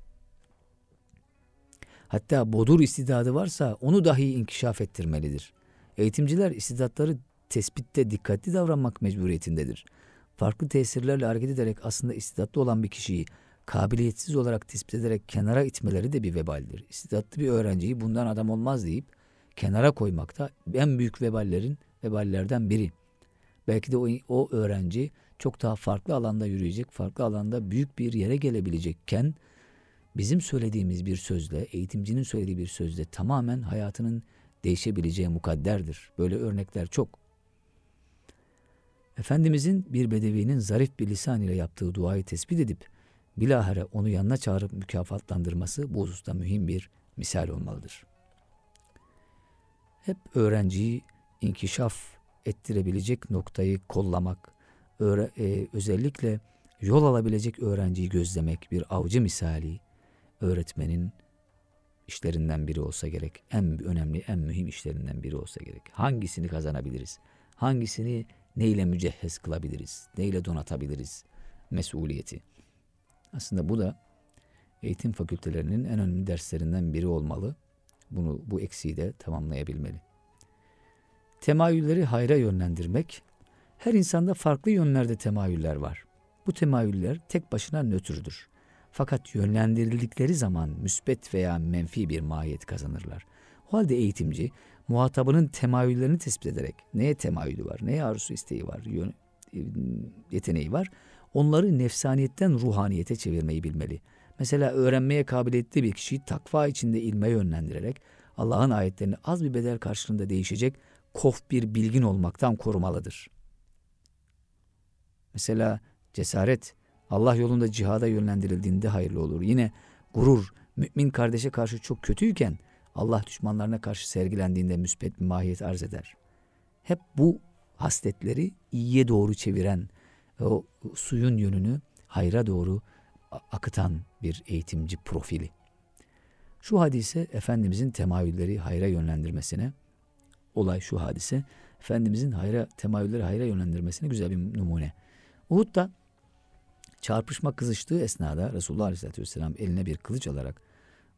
Hatta bodur istidadı varsa onu dahi inkişaf ettirmelidir. Eğitimciler istidatları tespitte dikkatli davranmak mecburiyetindedir. Farklı tesirlerle hareket ederek aslında istidatlı olan bir kişiyi kabiliyetsiz olarak tespit ederek kenara itmeleri de bir vebaldir. İstidatlı bir öğrenciyi bundan adam olmaz deyip kenara koymak da en büyük veballerin veballerden biri. Belki de o, o öğrenci çok daha farklı alanda yürüyecek, farklı alanda büyük bir yere gelebilecekken bizim söylediğimiz bir sözle, eğitimcinin söylediği bir sözle tamamen hayatının değişebileceği mukadderdir. Böyle örnekler çok. Efendimizin bir bedevinin zarif bir lisan ile yaptığı duayı tespit edip bilahare onu yanına çağırıp mükafatlandırması bu hususta mühim bir misal olmalıdır. Hep öğrenciyi inkişaf ettirebilecek noktayı kollamak, öğre, e, özellikle yol alabilecek öğrenciyi gözlemek bir avcı misali öğretmenin işlerinden biri olsa gerek. En önemli, en mühim işlerinden biri olsa gerek. Hangisini kazanabiliriz? Hangisini neyle mücehhez kılabiliriz? Neyle donatabiliriz? Mesuliyeti. Aslında bu da eğitim fakültelerinin en önemli derslerinden biri olmalı. Bunu bu eksiği de tamamlayabilmeli. Temayülleri hayra yönlendirmek. Her insanda farklı yönlerde temayüller var. Bu temayüller tek başına nötrdür. Fakat yönlendirildikleri zaman müsbet veya menfi bir mahiyet kazanırlar. O halde eğitimci muhatabının temayüllerini tespit ederek neye temayülü var, neye arzusu isteği var, yön, yeteneği var onları nefsaniyetten ruhaniyete çevirmeyi bilmeli. Mesela öğrenmeye kabiliyetli bir kişiyi takva içinde ilme yönlendirerek Allah'ın ayetlerini az bir bedel karşılığında değişecek kof bir bilgin olmaktan korumalıdır. Mesela cesaret Allah yolunda cihada yönlendirildiğinde hayırlı olur. Yine gurur mümin kardeşe karşı çok kötüyken Allah düşmanlarına karşı sergilendiğinde müspet bir mahiyet arz eder. Hep bu hasletleri iyiye doğru çeviren, o suyun yönünü hayra doğru akıtan bir eğitimci profili. Şu hadise Efendimizin temayülleri hayra yönlendirmesine, olay şu hadise, Efendimizin hayra, temayülleri hayra yönlendirmesine güzel bir numune. Uhud'da çarpışma kızıştığı esnada Resulullah Aleyhisselatü Vesselam eline bir kılıç alarak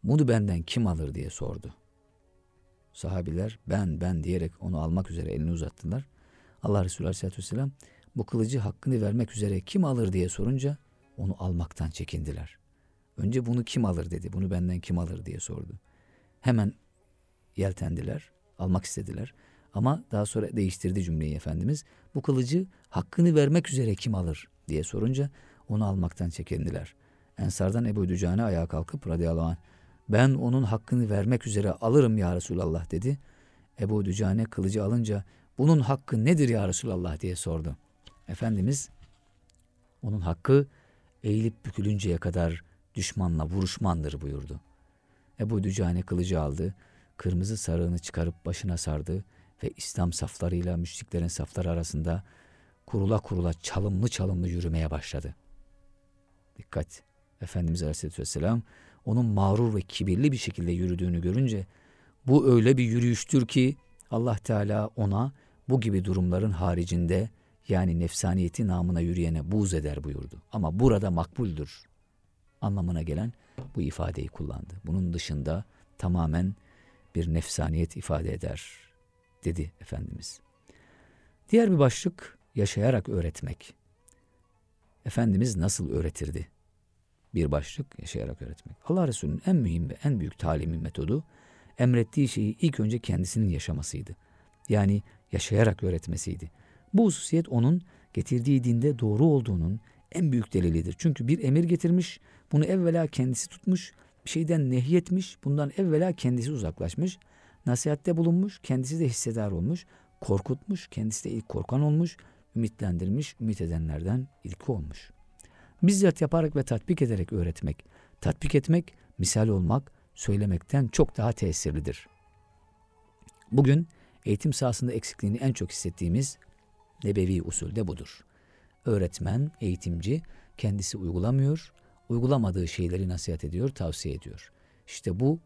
bunu benden kim alır diye sordu. Sahabiler ben ben diyerek onu almak üzere elini uzattılar. Allah Resulü Aleyhisselatü Vesselam bu kılıcı hakkını vermek üzere kim alır diye sorunca onu almaktan çekindiler. Önce bunu kim alır dedi, bunu benden kim alır diye sordu. Hemen yeltendiler, almak istediler. Ama daha sonra değiştirdi cümleyi Efendimiz. Bu kılıcı hakkını vermek üzere kim alır diye sorunca onu almaktan çekindiler. Ensardan Ebu Dücane ayağa kalkıp radıyallahu anh ben onun hakkını vermek üzere alırım ya Resulallah dedi. Ebu Dücane kılıcı alınca bunun hakkı nedir ya Resulallah diye sordu. Efendimiz onun hakkı eğilip bükülünceye kadar düşmanla vuruşmandır buyurdu. Ebu Dücane kılıcı aldı, kırmızı sarığını çıkarıp başına sardı ve İslam saflarıyla müşriklerin safları arasında kurula kurula çalımlı çalımlı yürümeye başladı. Dikkat! Efendimiz Aleyhisselatü Vesselam onun mağrur ve kibirli bir şekilde yürüdüğünü görünce bu öyle bir yürüyüştür ki Allah Teala ona bu gibi durumların haricinde yani nefsaniyeti namına yürüyene buz eder buyurdu. Ama burada makbuldür anlamına gelen bu ifadeyi kullandı. Bunun dışında tamamen bir nefsaniyet ifade eder dedi Efendimiz. Diğer bir başlık yaşayarak öğretmek. Efendimiz nasıl öğretirdi? Bir başlık yaşayarak öğretmek. Allah Resulü'nün en mühim ve en büyük talimi metodu emrettiği şeyi ilk önce kendisinin yaşamasıydı. Yani yaşayarak öğretmesiydi. Bu hususiyet onun getirdiği dinde doğru olduğunun en büyük delilidir. Çünkü bir emir getirmiş, bunu evvela kendisi tutmuş, bir şeyden nehyetmiş, bundan evvela kendisi uzaklaşmış, nasihatte bulunmuş, kendisi de hissedar olmuş, korkutmuş, kendisi de ilk korkan olmuş, ümitlendirmiş, ümit edenlerden ilki olmuş. Bizzat yaparak ve tatbik ederek öğretmek, tatbik etmek, misal olmak, söylemekten çok daha tesirlidir. Bugün eğitim sahasında eksikliğini en çok hissettiğimiz nebevi usulde budur. Öğretmen, eğitimci kendisi uygulamıyor, uygulamadığı şeyleri nasihat ediyor, tavsiye ediyor. İşte bu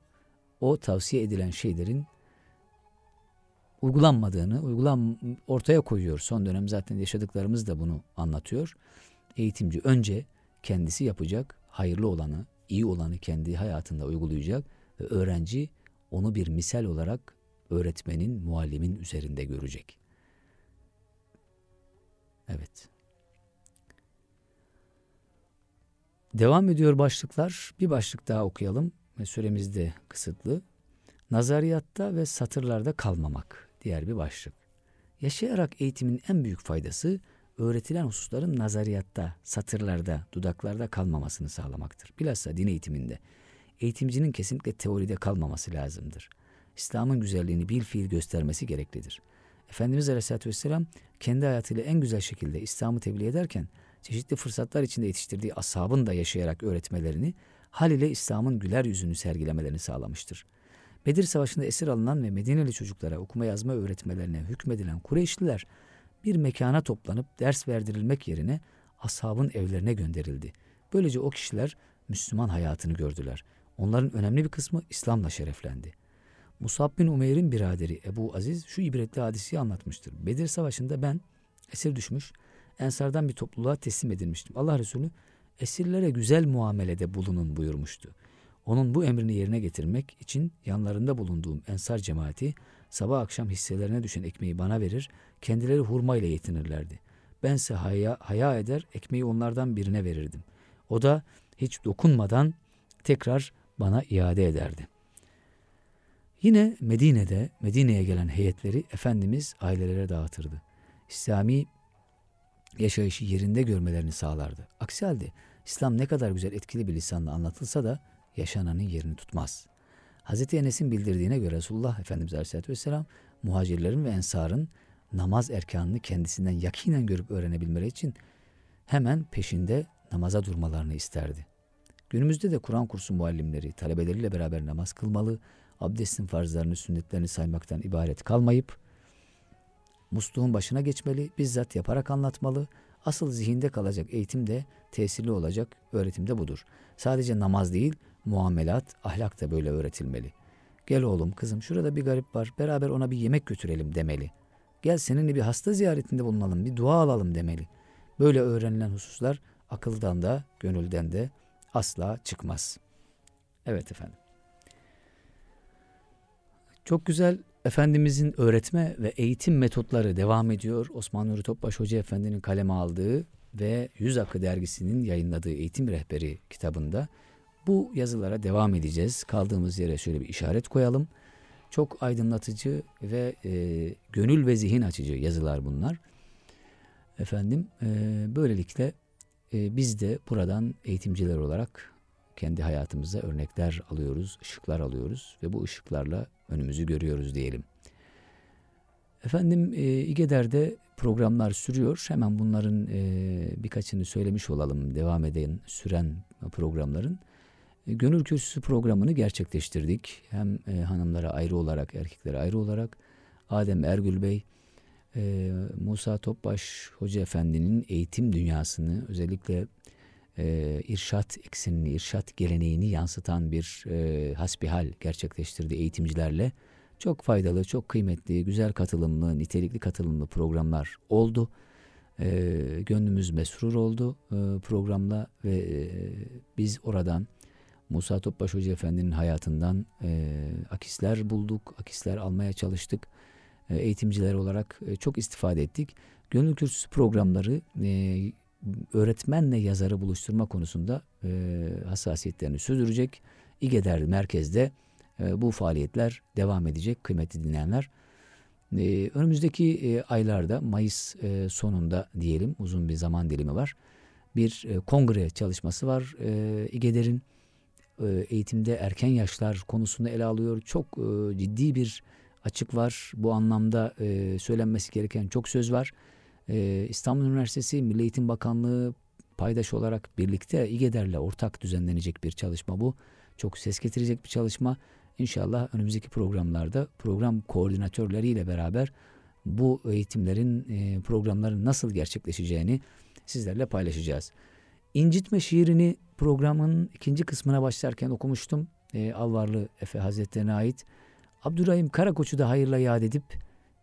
o tavsiye edilen şeylerin uygulanmadığını uygulan ortaya koyuyor. Son dönem zaten yaşadıklarımız da bunu anlatıyor. Eğitimci önce kendisi yapacak, hayırlı olanı, iyi olanı kendi hayatında uygulayacak ve öğrenci onu bir misal olarak öğretmenin, muallimin üzerinde görecek. Evet. Devam ediyor başlıklar. Bir başlık daha okuyalım süremiz de kısıtlı. Nazariyatta ve satırlarda kalmamak diğer bir başlık. Yaşayarak eğitimin en büyük faydası öğretilen hususların nazariyatta, satırlarda, dudaklarda kalmamasını sağlamaktır. Bilhassa din eğitiminde eğitimcinin kesinlikle teoride kalmaması lazımdır. İslam'ın güzelliğini bil fiil göstermesi gereklidir. Efendimiz Aleyhisselatü Vesselam kendi hayatıyla en güzel şekilde İslam'ı tebliğ ederken çeşitli fırsatlar içinde yetiştirdiği ashabın da yaşayarak öğretmelerini hal ile İslam'ın güler yüzünü sergilemelerini sağlamıştır. Bedir Savaşı'nda esir alınan ve Medineli çocuklara okuma yazma öğretmelerine hükmedilen Kureyşliler bir mekana toplanıp ders verdirilmek yerine ashabın evlerine gönderildi. Böylece o kişiler Müslüman hayatını gördüler. Onların önemli bir kısmı İslam'la şereflendi. Musab bin Umeyr'in biraderi Ebu Aziz şu ibretli hadisi anlatmıştır. Bedir Savaşı'nda ben esir düşmüş, Ensardan bir topluluğa teslim edilmiştim. Allah Resulü esirlere güzel muamelede bulunun buyurmuştu. Onun bu emrini yerine getirmek için yanlarında bulunduğum Ensar cemaati sabah akşam hisselerine düşen ekmeği bana verir, kendileri hurma ile yetinirlerdi. Bense haya, haya eder, ekmeği onlardan birine verirdim. O da hiç dokunmadan tekrar bana iade ederdi. Yine Medine'de, Medine'ye gelen heyetleri Efendimiz ailelere dağıtırdı. İslami yaşayışı yerinde görmelerini sağlardı. Aksi halde İslam ne kadar güzel etkili bir lisanla anlatılsa da yaşananın yerini tutmaz. Hz. Enes'in bildirdiğine göre Resulullah Efendimiz Aleyhisselatü Vesselam muhacirlerin ve ensarın namaz erkanını kendisinden yakinen görüp öğrenebilmeleri için hemen peşinde namaza durmalarını isterdi. Günümüzde de Kur'an kursu muallimleri talebeleriyle beraber namaz kılmalı, abdestin farzlarını, sünnetlerini saymaktan ibaret kalmayıp musluğun başına geçmeli, bizzat yaparak anlatmalı. Asıl zihinde kalacak eğitim de tesirli olacak öğretim de budur. Sadece namaz değil, muamelat, ahlak da böyle öğretilmeli. Gel oğlum, kızım şurada bir garip var, beraber ona bir yemek götürelim demeli. Gel seninle bir hasta ziyaretinde bulunalım, bir dua alalım demeli. Böyle öğrenilen hususlar akıldan da, gönülden de asla çıkmaz. Evet efendim. Çok güzel Efendimizin öğretme ve eğitim metotları devam ediyor. Osman Nuri Topbaş Hoca Efendi'nin kaleme aldığı ve Yüz Akı dergisinin yayınladığı eğitim rehberi kitabında bu yazılara devam edeceğiz. Kaldığımız yere şöyle bir işaret koyalım. Çok aydınlatıcı ve e, gönül ve zihin açıcı yazılar bunlar. Efendim e, böylelikle e, biz de buradan eğitimciler olarak kendi hayatımıza örnekler alıyoruz, ışıklar alıyoruz ve bu ışıklarla önümüzü görüyoruz diyelim. Efendim e, İgeder'de programlar sürüyor. Hemen bunların e, birkaçını söylemiş olalım. Devam eden, süren programların. E, Gönül Kürsüsü programını gerçekleştirdik. Hem e, hanımlara ayrı olarak, erkeklere ayrı olarak. Adem Ergül Bey, e, Musa Topbaş Hoca Efendi'nin eğitim dünyasını özellikle e, irşat eksenini, irşat geleneğini yansıtan bir e, hasbihal gerçekleştirdi eğitimcilerle. Çok faydalı, çok kıymetli, güzel katılımlı, nitelikli katılımlı programlar oldu. E, gönlümüz mesrur oldu e, programla ve e, biz oradan Musa Topbaş Hoca Efendi'nin hayatından e, akisler bulduk, akisler almaya çalıştık. E, eğitimciler olarak e, çok istifade ettik. Gönül Kürsüsü programları e, öğretmenle yazarı buluşturma konusunda e, hassasiyetlerini sürdürecek. İGEDER merkezde e, bu faaliyetler devam edecek kıymetli dinleyenler. E, önümüzdeki e, aylarda Mayıs e, sonunda diyelim uzun bir zaman dilimi var. Bir e, kongre çalışması var. E, İGEDER'in e, eğitimde erken yaşlar konusunu ele alıyor. Çok e, ciddi bir açık var. Bu anlamda e, söylenmesi gereken çok söz var. Ee, İstanbul Üniversitesi Milli Eğitim Bakanlığı paydaş olarak birlikte İGEDER'le ortak düzenlenecek bir çalışma bu. Çok ses getirecek bir çalışma. İnşallah önümüzdeki programlarda program koordinatörleriyle beraber bu eğitimlerin, e, programların nasıl gerçekleşeceğini sizlerle paylaşacağız. İncitme şiirini programın ikinci kısmına başlarken okumuştum. E, Alvarlı Efe Hazretlerine ait. Abdurrahim Karakoç'u da hayırla yad edip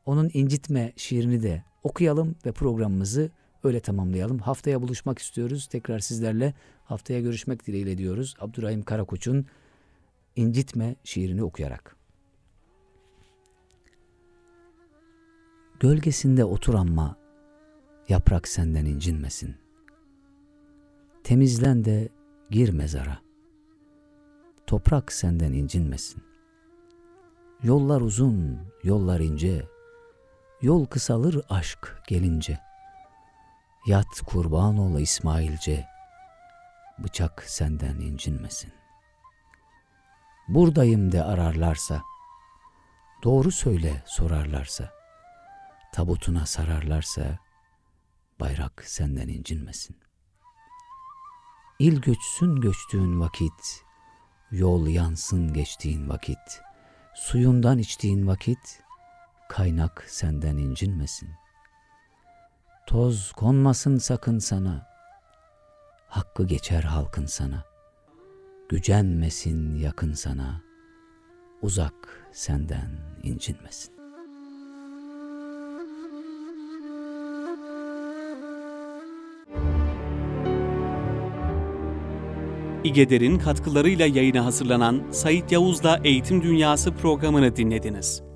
onun incitme şiirini de okuyalım ve programımızı öyle tamamlayalım. Haftaya buluşmak istiyoruz. Tekrar sizlerle haftaya görüşmek dileğiyle diyoruz. Abdurrahim Karakoç'un incitme şiirini okuyarak. Gölgesinde otur ama yaprak senden incinmesin. Temizlen de gir mezara. Toprak senden incinmesin. Yollar uzun, yollar ince, Yol kısalır aşk gelince. Yat kurban ol İsmailce. Bıçak senden incinmesin. Buradayım de ararlarsa. Doğru söyle sorarlarsa. Tabutuna sararlarsa. Bayrak senden incinmesin. İl göçsün göçtüğün vakit. Yol yansın geçtiğin vakit. Suyundan içtiğin vakit kaynak senden incinmesin. Toz konmasın sakın sana, hakkı geçer halkın sana. gücenmesin yakın sana, uzak senden incinmesin. İgeder'in katkılarıyla yayına hazırlanan Sait Yavuz'la Eğitim Dünyası programını dinlediniz.